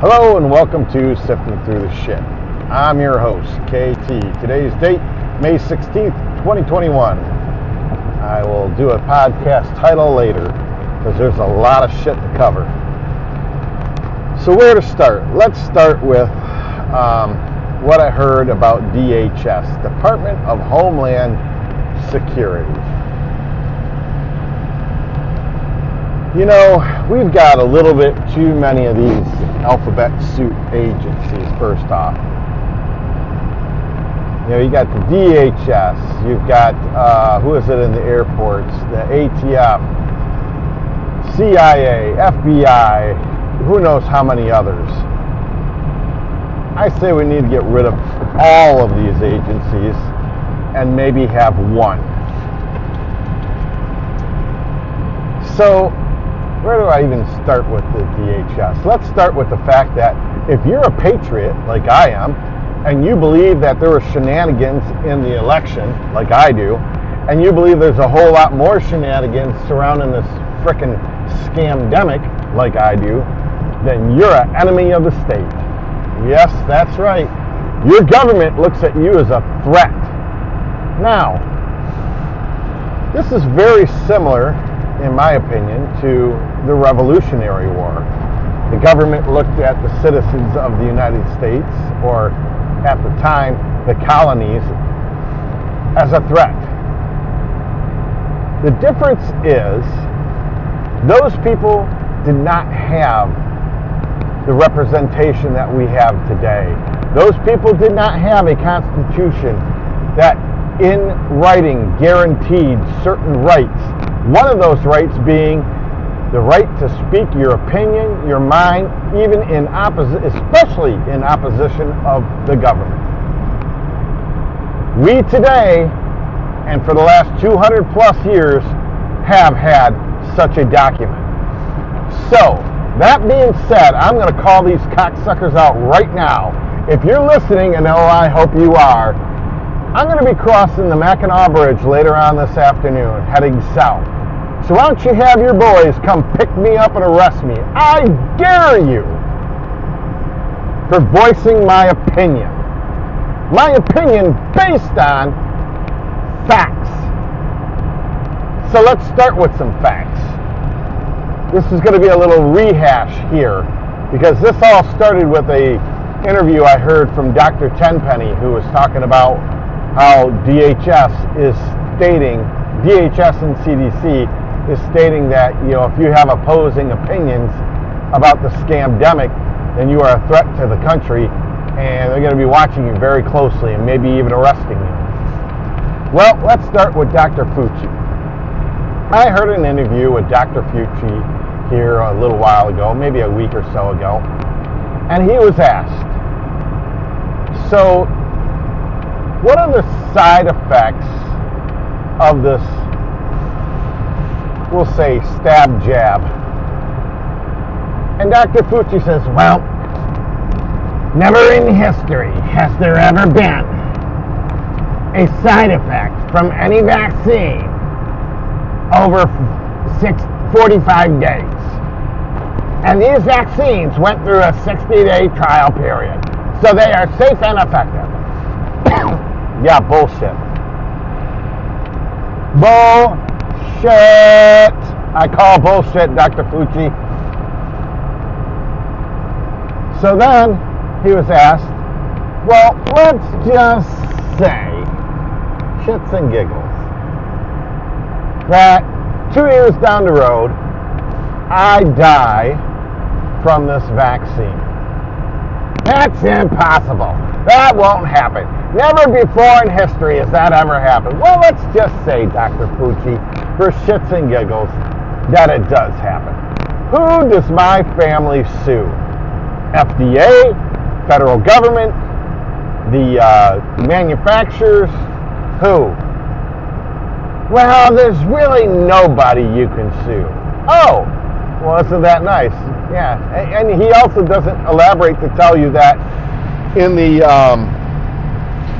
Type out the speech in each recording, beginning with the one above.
Hello and welcome to Sifting Through the Shit. I'm your host, KT. Today's date, May 16th, 2021. I will do a podcast title later because there's a lot of shit to cover. So, where to start? Let's start with um, what I heard about DHS, Department of Homeland Security. You know, we've got a little bit too many of these alphabet soup agencies, first off. You know, you got the DHS, you've got, uh, who is it in the airports? The ATF, CIA, FBI, who knows how many others. I say we need to get rid of all of these agencies and maybe have one. So, where do I even start with the DHS? Let's start with the fact that if you're a patriot, like I am, and you believe that there were shenanigans in the election, like I do, and you believe there's a whole lot more shenanigans surrounding this frickin' scamdemic, like I do, then you're an enemy of the state. Yes, that's right. Your government looks at you as a threat. Now, this is very similar, in my opinion, to the Revolutionary War. The government looked at the citizens of the United States, or at the time, the colonies, as a threat. The difference is those people did not have the representation that we have today. Those people did not have a constitution that in writing guaranteed certain rights. One of those rights being the right to speak your opinion, your mind, even in opposition, especially in opposition of the government. We today, and for the last 200 plus years, have had such a document. So, that being said, I'm going to call these cocksuckers out right now. If you're listening, and oh, I hope you are, I'm going to be crossing the Mackinac Bridge later on this afternoon, heading south. So why don't you have your boys come pick me up and arrest me? I dare you for voicing my opinion. My opinion based on facts. So let's start with some facts. This is going to be a little rehash here because this all started with a interview I heard from Dr. Tenpenny who was talking about how DHS is stating, DHS and CDC is stating that, you know, if you have opposing opinions about the scamdemic, then you are a threat to the country and they're going to be watching you very closely and maybe even arresting you. Well, let's start with Dr. Fauci. I heard an interview with Dr. Fauci here a little while ago, maybe a week or so ago, and he was asked, so what are the side effects of this, we'll say, stab jab? And Dr. Fauci says, well, never in history has there ever been a side effect from any vaccine over six, 45 days. And these vaccines went through a 60 day trial period. So they are safe and effective. Yeah, bullshit. Bullshit. I call bullshit, Dr. Fauci. So then he was asked, well, let's just say, shits and giggles, that two years down the road, I die from this vaccine. That's impossible. That won't happen. Never before in history has that ever happened. Well, let's just say, Dr. Pucci, for shits and giggles, that it does happen. Who does my family sue? FDA, federal government, the uh, manufacturers, who? Well, there's really nobody you can sue. Oh, well, isn't that nice? Yeah, and he also doesn't elaborate to tell you that in the um,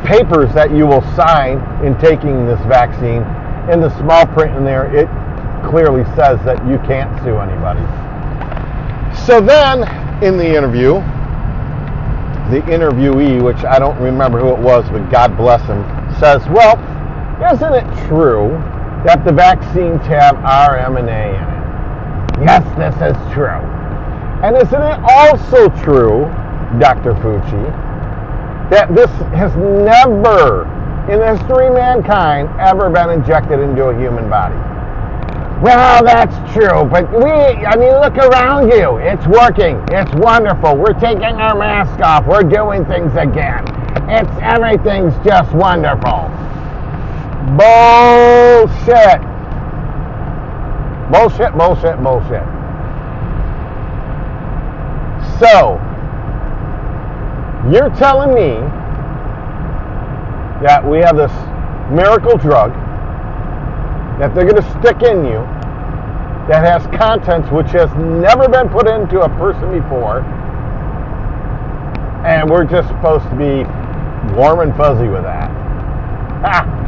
papers that you will sign in taking this vaccine, in the small print in there, it clearly says that you can't sue anybody. So then, in the interview, the interviewee, which I don't remember who it was, but God bless him, says, "Well, isn't it true that the vaccines have RMNA in it?" Yes, this is true. And isn't it also true, Dr. Fauci, that this has never in the history of mankind ever been injected into a human body? Well, that's true, but we, I mean, look around you. It's working. It's wonderful. We're taking our mask off. We're doing things again. It's everything's just wonderful. Bullshit. Bullshit, bullshit, bullshit. So, you're telling me that we have this miracle drug that they're going to stick in you that has contents which has never been put into a person before and we're just supposed to be warm and fuzzy with that. Ha!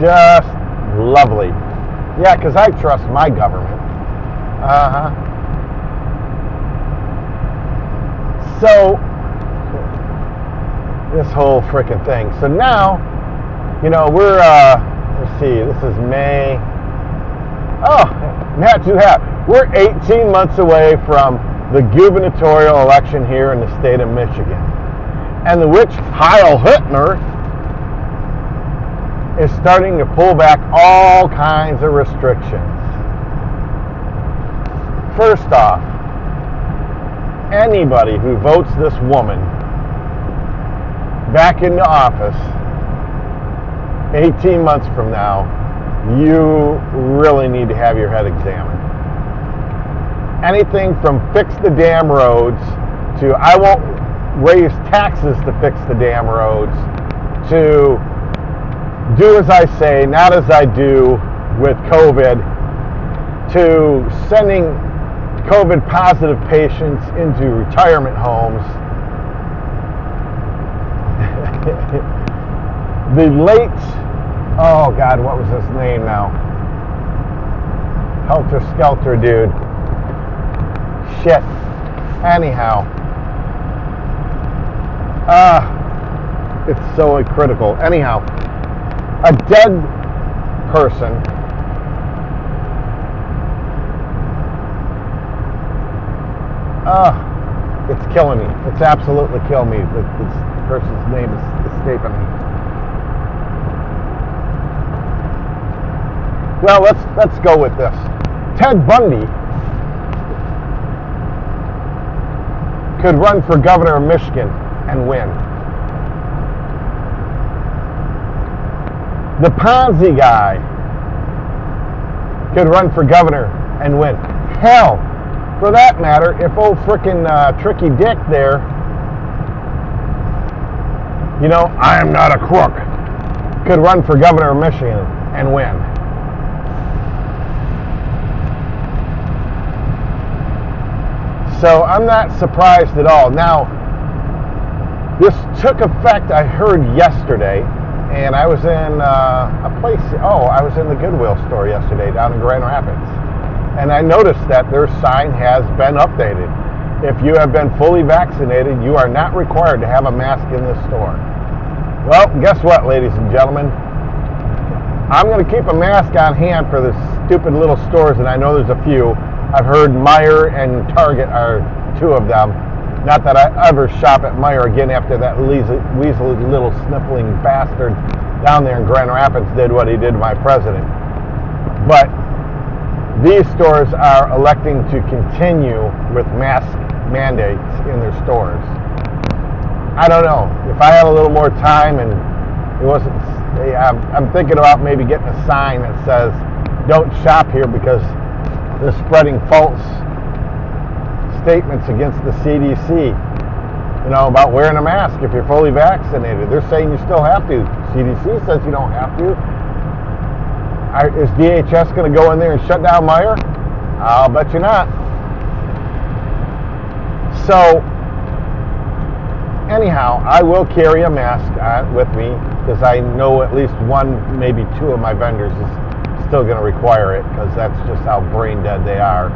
Just lovely. Yeah, because I trust my government. Uh huh. So, this whole freaking thing. So now, you know, we're, uh, let's see, this is May. Oh, not too have. We're 18 months away from the gubernatorial election here in the state of Michigan. And the witch Heil Hitler is starting to pull back all kinds of restrictions. First off, anybody who votes this woman back into office 18 months from now, you really need to have your head examined. Anything from fix the damn roads to I won't raise taxes to fix the damn roads to do as I say, not as I do with COVID, to sending COVID positive patients into retirement homes. the late, oh God, what was his name now? Helter Skelter dude. Shit. Anyhow. Ah, uh, it's so critical. Anyhow, a dead person uh, it's killing me. It's absolutely killing me. This person's name is escaping me. Well, let's let's go with this. Ted Bundy could run for governor of Michigan and win. The Ponzi guy could run for governor and win. Hell, for that matter, if old frickin' uh, Tricky Dick there, you know, I am not a crook, could run for governor of Michigan and win. So I'm not surprised at all. Now, this took effect, I heard yesterday, and I was in uh, a place. Oh, I was in the Goodwill store yesterday down in Grand Rapids, and I noticed that their sign has been updated. If you have been fully vaccinated, you are not required to have a mask in this store. Well, guess what, ladies and gentlemen? I'm going to keep a mask on hand for the stupid little stores, and I know there's a few. I've heard Meijer and Target are two of them. Not that I ever shop at Meijer again after that weaselly little sniffling bastard down there in Grand Rapids did what he did to my president. But these stores are electing to continue with mask mandates in their stores. I don't know. If I had a little more time and it wasn't, eh, I'm thinking about maybe getting a sign that says, don't shop here because they're spreading false statements against the CDC, you know, about wearing a mask if you're fully vaccinated. They're saying you still have to. CDC says you don't have to. Is DHS going to go in there and shut down Meijer? I'll bet you not. So, anyhow, I will carry a mask with me because I know at least one, maybe two of my vendors is still going to require it because that's just how brain dead they are.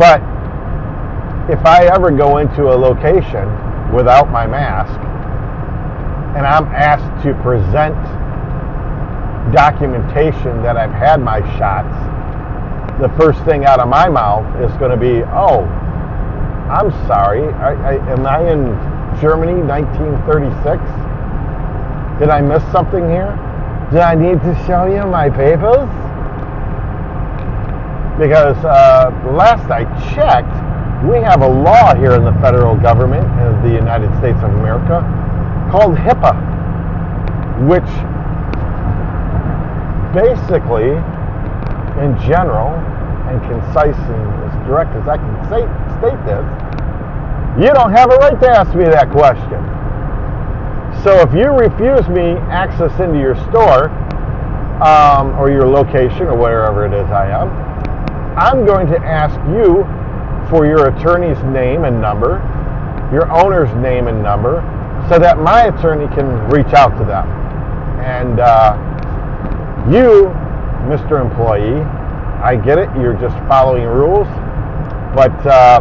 But if I ever go into a location without my mask and I'm asked to present documentation that I've had my shots, the first thing out of my mouth is going to be, oh, I'm sorry, I, I, am I in Germany 1936? Did I miss something here? Do I need to show you my papers? Because uh, last I checked, we have a law here in the federal government of the United States of America called HIPAA, which basically, in general and concise and as direct as I can say, state this, you don't have a right to ask me that question. So if you refuse me access into your store um, or your location or wherever it is I am, I'm going to ask you for your attorney's name and number, your owner's name and number, so that my attorney can reach out to them. And uh, you, Mr. Employee, I get it, you're just following rules, but uh,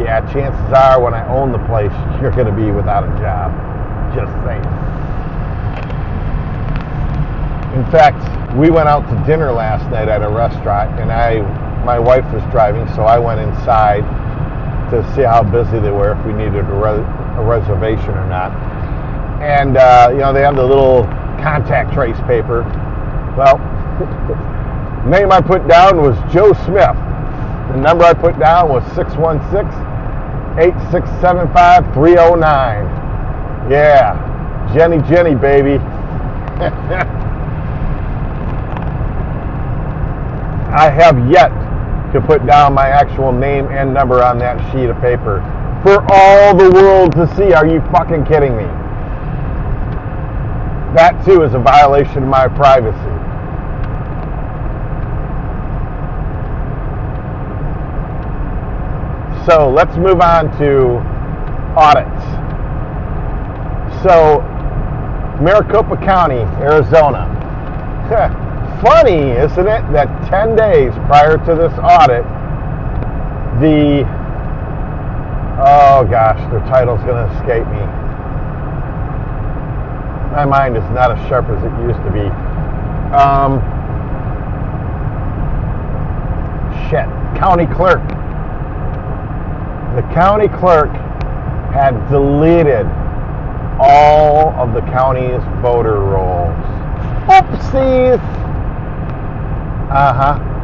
yeah, chances are when I own the place, you're going to be without a job. Just saying. In fact, we went out to dinner last night at a restaurant, and I, my wife was driving, so I went inside to see how busy they were, if we needed a, re- a reservation or not. And uh, you know, they have the little contact trace paper. Well, name I put down was Joe Smith. The number I put down was 616 8675 309. Yeah, Jenny Jenny, baby. I have yet to put down my actual name and number on that sheet of paper for all the world to see. Are you fucking kidding me? That too is a violation of my privacy. So let's move on to audits. So, Maricopa County, Arizona. Funny, isn't it, that 10 days prior to this audit, the, oh gosh, the title's going to escape me. My mind is not as sharp as it used to be. Um, shit, county clerk. The county clerk had deleted all of the county's voter rolls. Oopsies! Uh huh.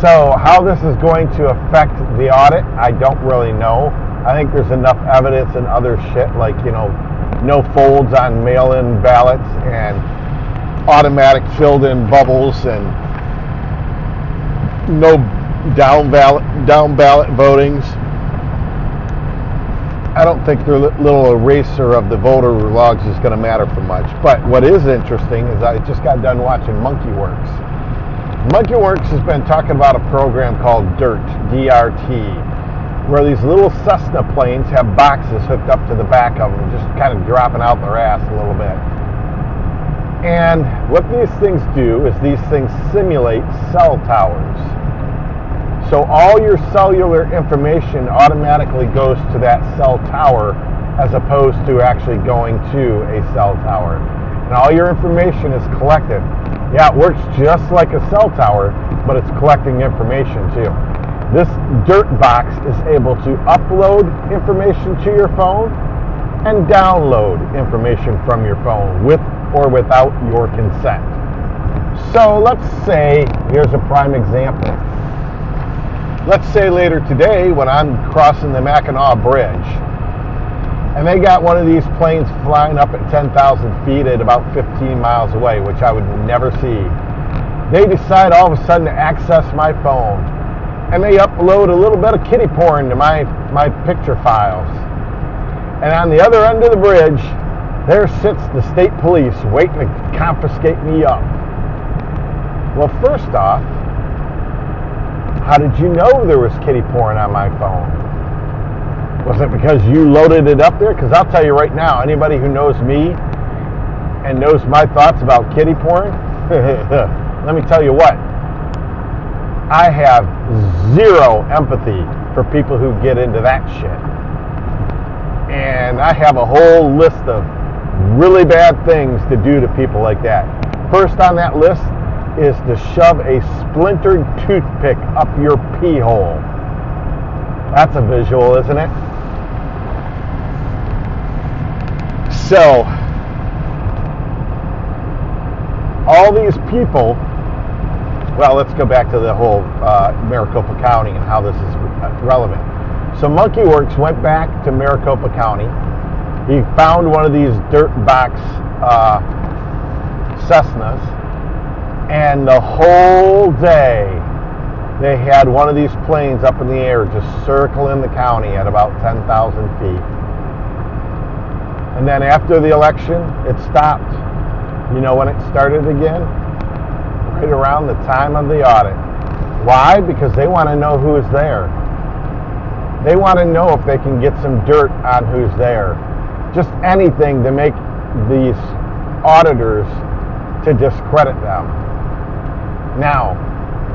So, how this is going to affect the audit, I don't really know. I think there's enough evidence and other shit like, you know, no folds on mail in ballots and automatic filled in bubbles and no down ballot, down ballot votings I don't think their little eraser of the voter logs is going to matter for much. But what is interesting is I just got done watching Monkey Werx. Monkey Werx has been talking about a program called DIRT, DRT, where these little Cessna planes have boxes hooked up to the back of them, just kind of dropping out their ass a little bit. And what these things do is these things simulate cell towers. So all your cellular information automatically goes to that cell tower as opposed to actually going to a cell tower. And all your information is collected. Yeah, it works just like a cell tower, but it's collecting information too. This dirt box is able to upload information to your phone and download information from your phone with or without your consent. So let's say, here's a prime example let's say later today when I'm crossing the Mackinac Bridge and they got one of these planes flying up at 10,000 feet at about 15 miles away, which I would never see. They decide all of a sudden to access my phone and they upload a little bit of kitty porn to my, my picture files. And on the other end of the bridge, there sits the state police waiting to confiscate me up. Well, first off, how did you know there was kitty porn on my phone? Was it because you loaded it up there? Because I'll tell you right now, anybody who knows me and knows my thoughts about kitty porn, let me tell you what. I have zero empathy for people who get into that shit. And I have a whole list of really bad things to do to people like that. First on that list is to shove a splintered toothpick up your pee hole. That's a visual, isn't it? So, all these people, well, let's go back to the whole uh, Maricopa County and how this is relevant. So, Monkey Werx went back to Maricopa County. He found one of these dirt box uh, Cessnas, and the whole day they had one of these planes up in the air just circling the county at about 10,000 feet. And then after the election, it stopped. You know when it started again? Right around the time of the audit. Why? Because they want to know who is there. They want to know if they can get some dirt on who's there. Just anything to make these auditors to discredit them. Now,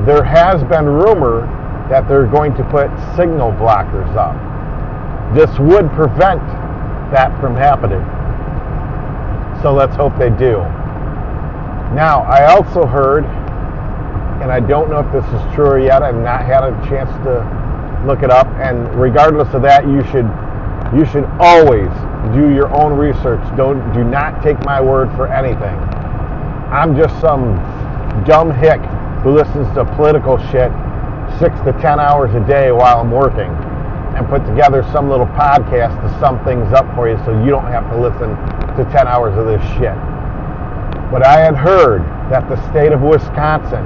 there has been rumor that they're going to put signal blockers up. This would prevent that from happening. So let's hope they do. Now, I also heard, and I don't know if this is true yet, I've not had a chance to look it up, and regardless of that, you should you should always do your own research. Don't do not take my word for anything. I'm just some dumb hick who listens to political shit six to ten hours a day while I'm working and put together some little podcast to sum things up for you so you don't have to listen to 10 hours of this shit. But I had heard that the state of Wisconsin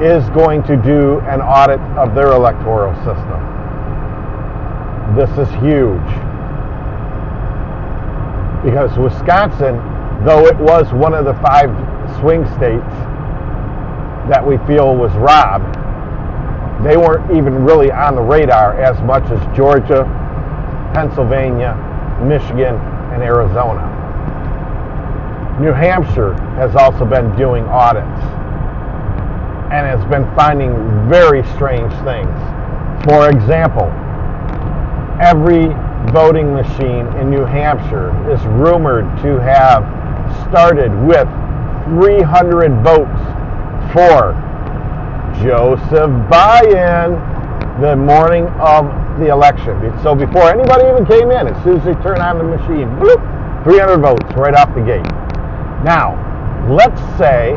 is going to do an audit of their electoral system. This is huge. Because Wisconsin, though it was one of the five swing states that we feel was robbed, they weren't even really on the radar as much as Georgia, Pennsylvania, Michigan, and Arizona. New Hampshire has also been doing audits and has been finding very strange things. For example, every voting machine in New Hampshire is rumored to have started with 300 votes for Joseph Biden the morning of the election. So before anybody even came in, as soon as they turned on the machine, bloop, 300 votes right off the gate. Now, let's say,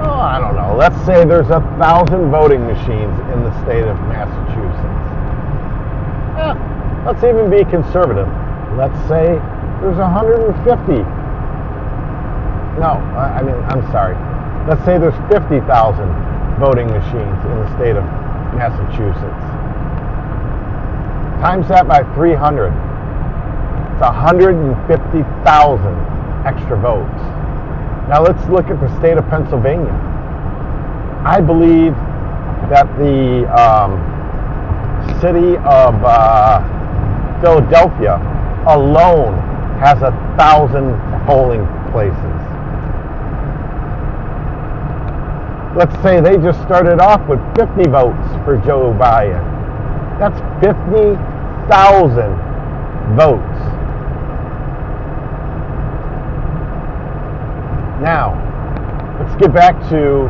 oh, I don't know, let's say there's a thousand voting machines in the state of Massachusetts. Eh, let's even be conservative. Let's say there's 150. No, I mean, I'm sorry. Let's say there's 50,000 voting machines in the state of Massachusetts. Times that by 300. It's 150,000 extra votes. Now let's look at the state of Pennsylvania. I believe that the um, city of uh, Philadelphia alone has a thousand polling places. Let's say they just started off with 50 votes for Joe Biden. That's 50,000 votes. Now, let's get back to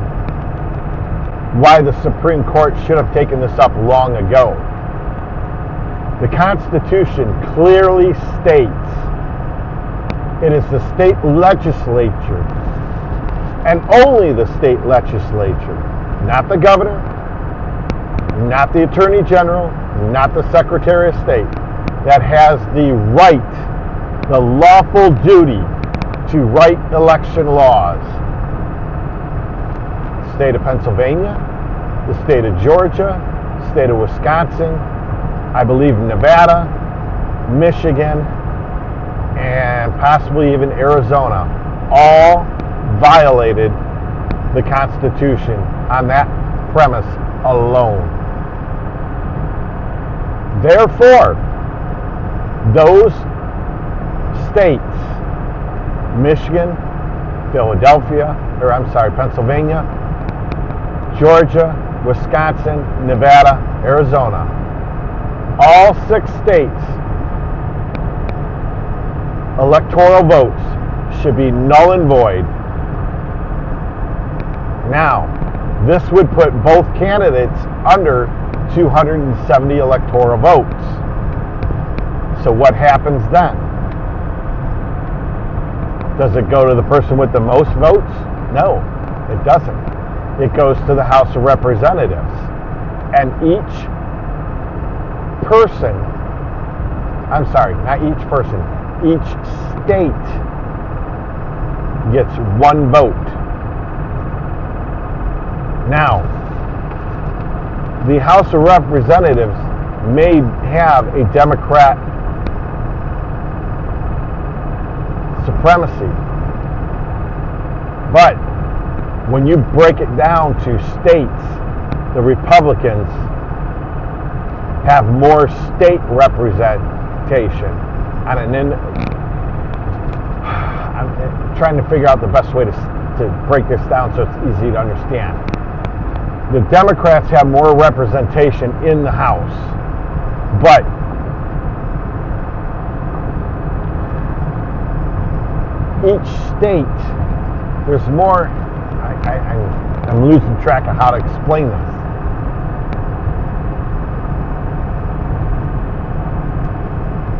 why the Supreme Court should have taken this up long ago. The Constitution clearly states it is the state legislature and only the state legislature, not the governor, not the attorney general, not the secretary of state, that has the right, the lawful duty to write election laws. The state of Pennsylvania, the state of Georgia, the state of Wisconsin, I believe Nevada, Michigan, and possibly even Arizona, all violated the Constitution on that premise alone. Therefore, those states, Michigan, Philadelphia, or I'm sorry, Pennsylvania, Georgia, Wisconsin, Nevada, Arizona. All six states electoral votes should be null and void. Now, this would put both candidates under 270 electoral votes. So what happens then? Does it go to the person with the most votes? No, it doesn't. It goes to the House of Representatives. And each person, I'm sorry, not each person, each state gets one vote. Now, the House of Representatives may have a Democrat supremacy. But when you break it down to states, the Republicans have more state representation on an in, I'm eh, trying to figure out the best way to, to break this down so it's easy to understand. The Democrats have more representation in the House, but each state, there's more. I, I, I'm losing track of how to explain this.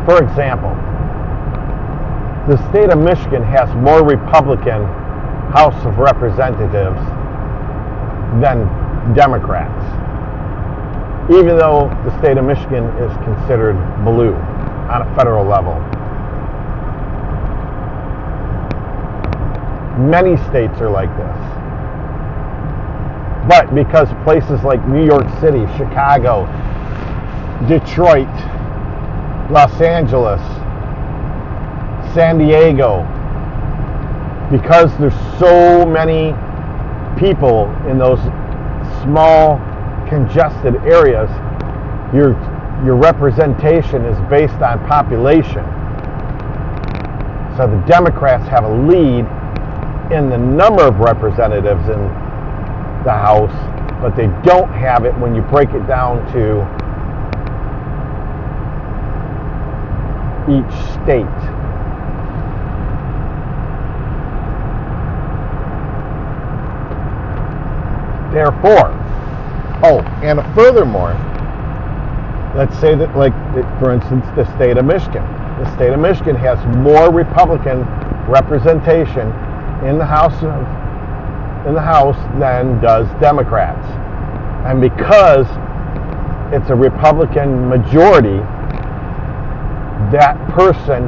For example, the state of Michigan has more Republican House of Representatives than Democrats, even though the state of Michigan is considered blue on a federal level. Many states are like this. But because places like New York City, Chicago, Detroit, Los Angeles, San Diego, because there's so many people in those small congested areas, your your representation is based on population. So the Democrats have a lead in the number of representatives in the House, but they don't have it when you break it down to each state. Therefore, and furthermore, let's say that, like, for instance, the state of Michigan. The state of Michigan has more Republican representation in the House of, in the House than does Democrats. And because it's a Republican majority, that person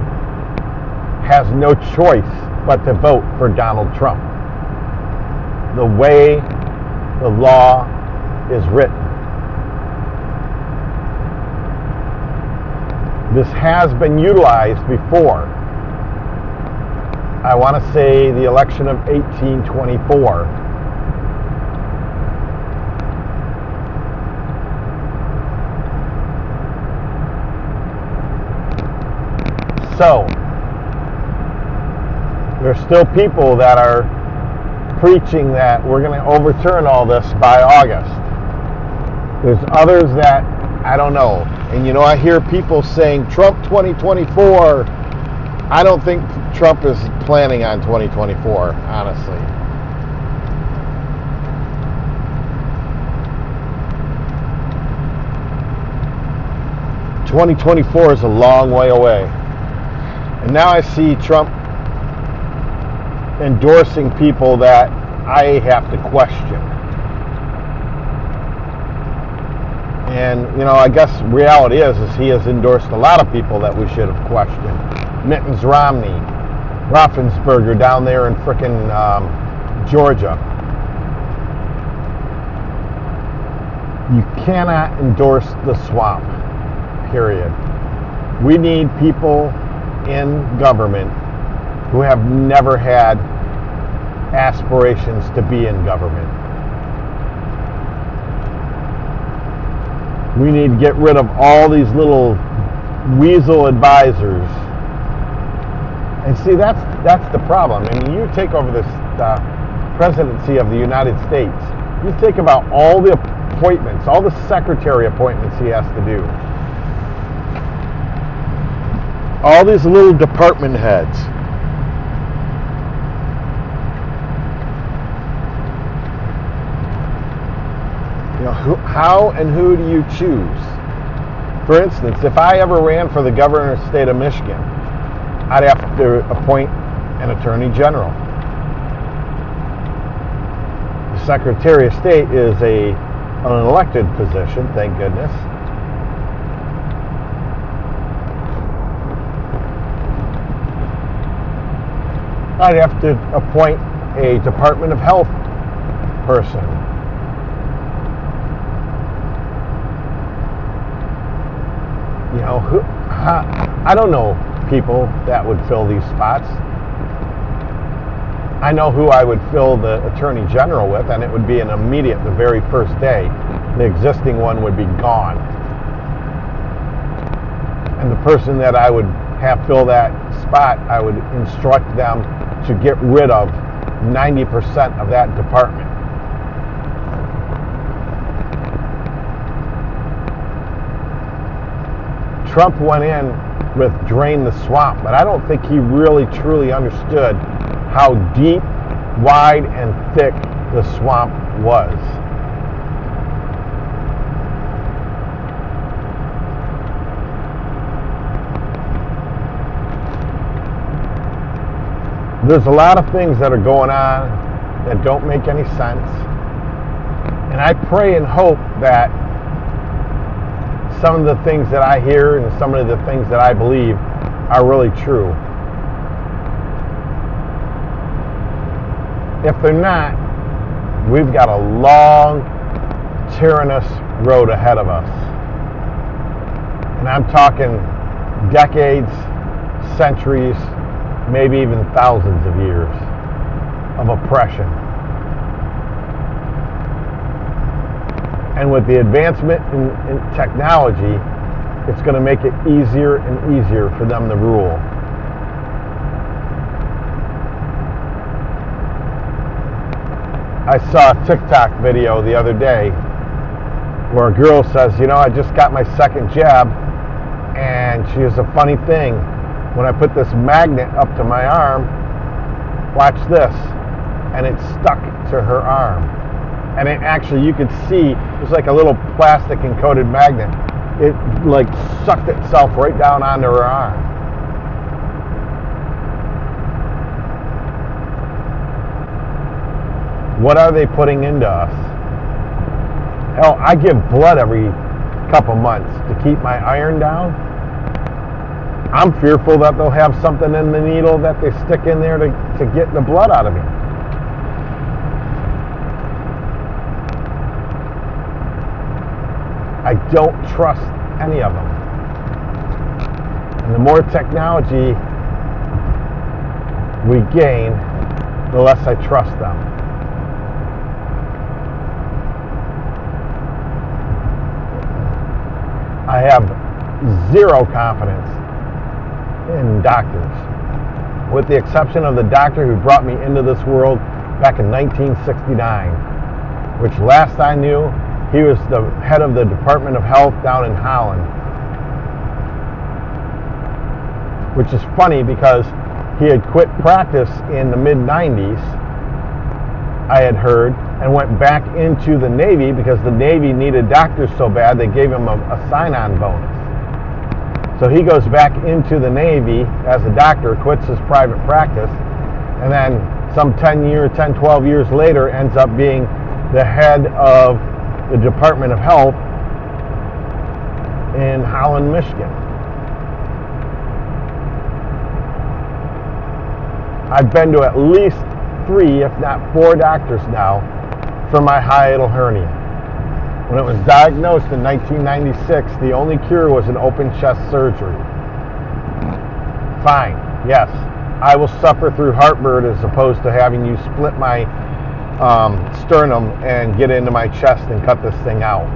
has no choice but to vote for Donald Trump. The way the law is written. This has been utilized before. I want to say the election of 1824. So, there's still people that are preaching that we're going to overturn all this by August. There's others that I don't know. And you know, I hear people saying Trump 2024. I don't think Trump is planning on 2024, honestly. Twenty twenty four is a long way away. And now I see Trump endorsing people that I have to question. And you know, I guess reality is is he has endorsed a lot of people that we should have questioned. Mittens Romney, Raffensperger down there in frickin' um, Georgia. You cannot endorse the swamp. Period. We need people in government who have never had aspirations to be in government. We need to get rid of all these little weasel advisors. And see, that's that's the problem. I mean, you take over this uh, presidency of the United States, You think about all the appointments, all the secretary appointments he has to do. All these little department heads. You know, who, how and who do you choose? For instance, if I ever ran for the governor of the state of Michigan, I'd have to appoint an attorney general. The Secretary of State is a an elected position, thank goodness. I'd have to appoint a Department of Health person. You know, who, I don't know people that would fill these spots. I know who I would fill the Attorney General with, and it would be an immediate, the very first day. The existing one would be gone. And the person that I would have fill that spot, I would instruct them to get rid of 90% of that department. Trump went in with drain the swamp, but I don't think he really truly understood how deep, wide, and thick the swamp was. There's a lot of things that are going on that don't make any sense. And I pray and hope that some of the things that I hear and some of the things that I believe are really true. If they're not, we've got a long, tyrannous road ahead of us. And I'm talking decades, centuries, maybe even thousands of years of oppression. And with the advancement in, in technology, it's going to make it easier and easier for them to rule. I saw a TikTok video the other day where a girl says, You know, I just got my second jab, and she has a funny thing. When I put this magnet up to my arm, watch this, and it stuck to her arm and it actually you could see it was like a little plastic encoded magnet. It like sucked itself right down onto her arm. What are they putting into us? Hell, I give blood every couple months to keep my iron down. I'm fearful that they'll have something in the needle that they stick in there to, to get the blood out of me. I don't trust any of them. And the more technology we gain, the less I trust them. I have zero confidence in doctors, with the exception of the doctor who brought me into this world back in 1969, which last I knew he was the head of the Department of Health down in Holland. Which is funny because he had quit practice in the mid 90s, I had heard, and went back into the Navy because the Navy needed doctors so bad they gave him a, a sign on bonus. So he goes back into the Navy as a doctor, quits his private practice, and then some 10 years, 10, 12 years later ends up being the head of the Department of Health in Holland, Michigan. I've been to at least three, if not four doctors now for my hiatal hernia. When it was diagnosed in 1996, the only cure was an open chest surgery. Fine, yes, I will suffer through heartburn as opposed to having you split my um, sternum and get into my chest and cut this thing out.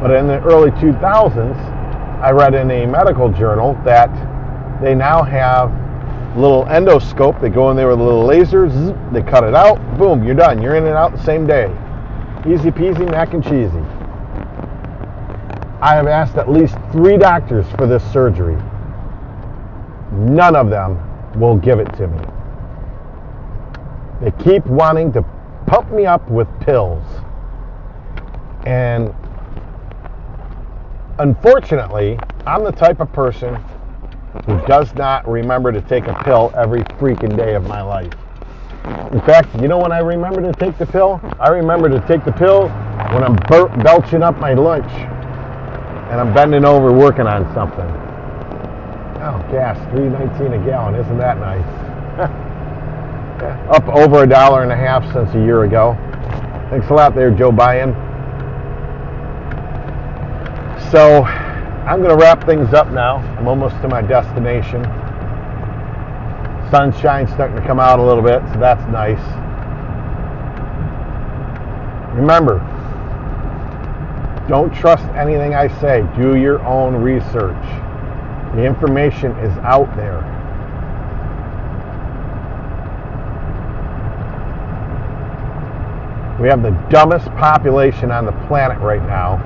But in the early 2000s, I read in a medical journal that they now have a little endoscope. They go in there with a little laser, zzz, they cut it out, boom, you're done. You're in and out the same day. Easy peasy, mac and cheesy. I have asked at least three doctors for this surgery. None of them will give it to me. They keep wanting to pump me up with pills. And unfortunately, I'm the type of person who does not remember to take a pill every freaking day of my life. In fact, you know when I remember to take the pill? I remember to take the pill when I'm bur- belching up my lunch and I'm bending over working on something. Oh, gas, 319 a gallon. Isn't that nice? Up over a dollar and a half since a year ago. Thanks a lot there, Joe Biden. So, I'm going to wrap things up now. I'm almost to my destination. Sunshine's starting to come out a little bit, so that's nice. Remember, don't trust anything I say. Do your own research. The information is out there. We have the dumbest population on the planet right now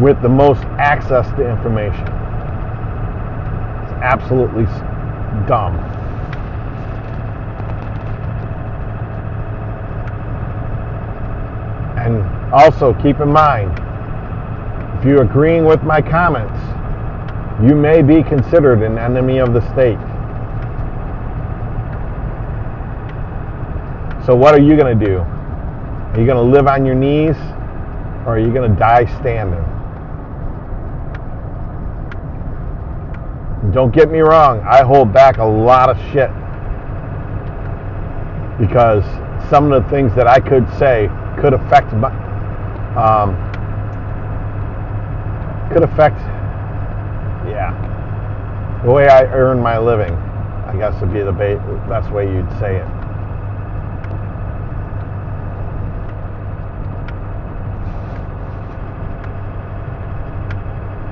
with the most access to information. It's absolutely dumb. And also keep in mind, if you're agreeing with my comments, you may be considered an enemy of the state. So what are you going to do? Are you going to live on your knees or are you going to die standing? Don't get me wrong, I hold back a lot of shit because some of the things that I could say could affect my, um, could affect, yeah, the way I earn my living. I guess would be the best way you'd say it.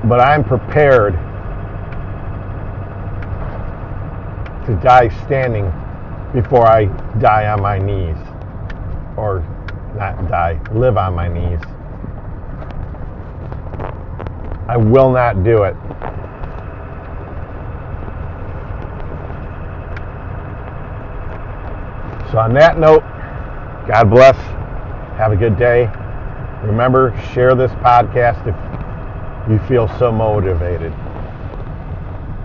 But I'm prepared to die standing before I die on my knees. Or not die, live on my knees. I will not do it. So, on that note, God bless. Have a good day. Remember, share this podcast if you feel so motivated.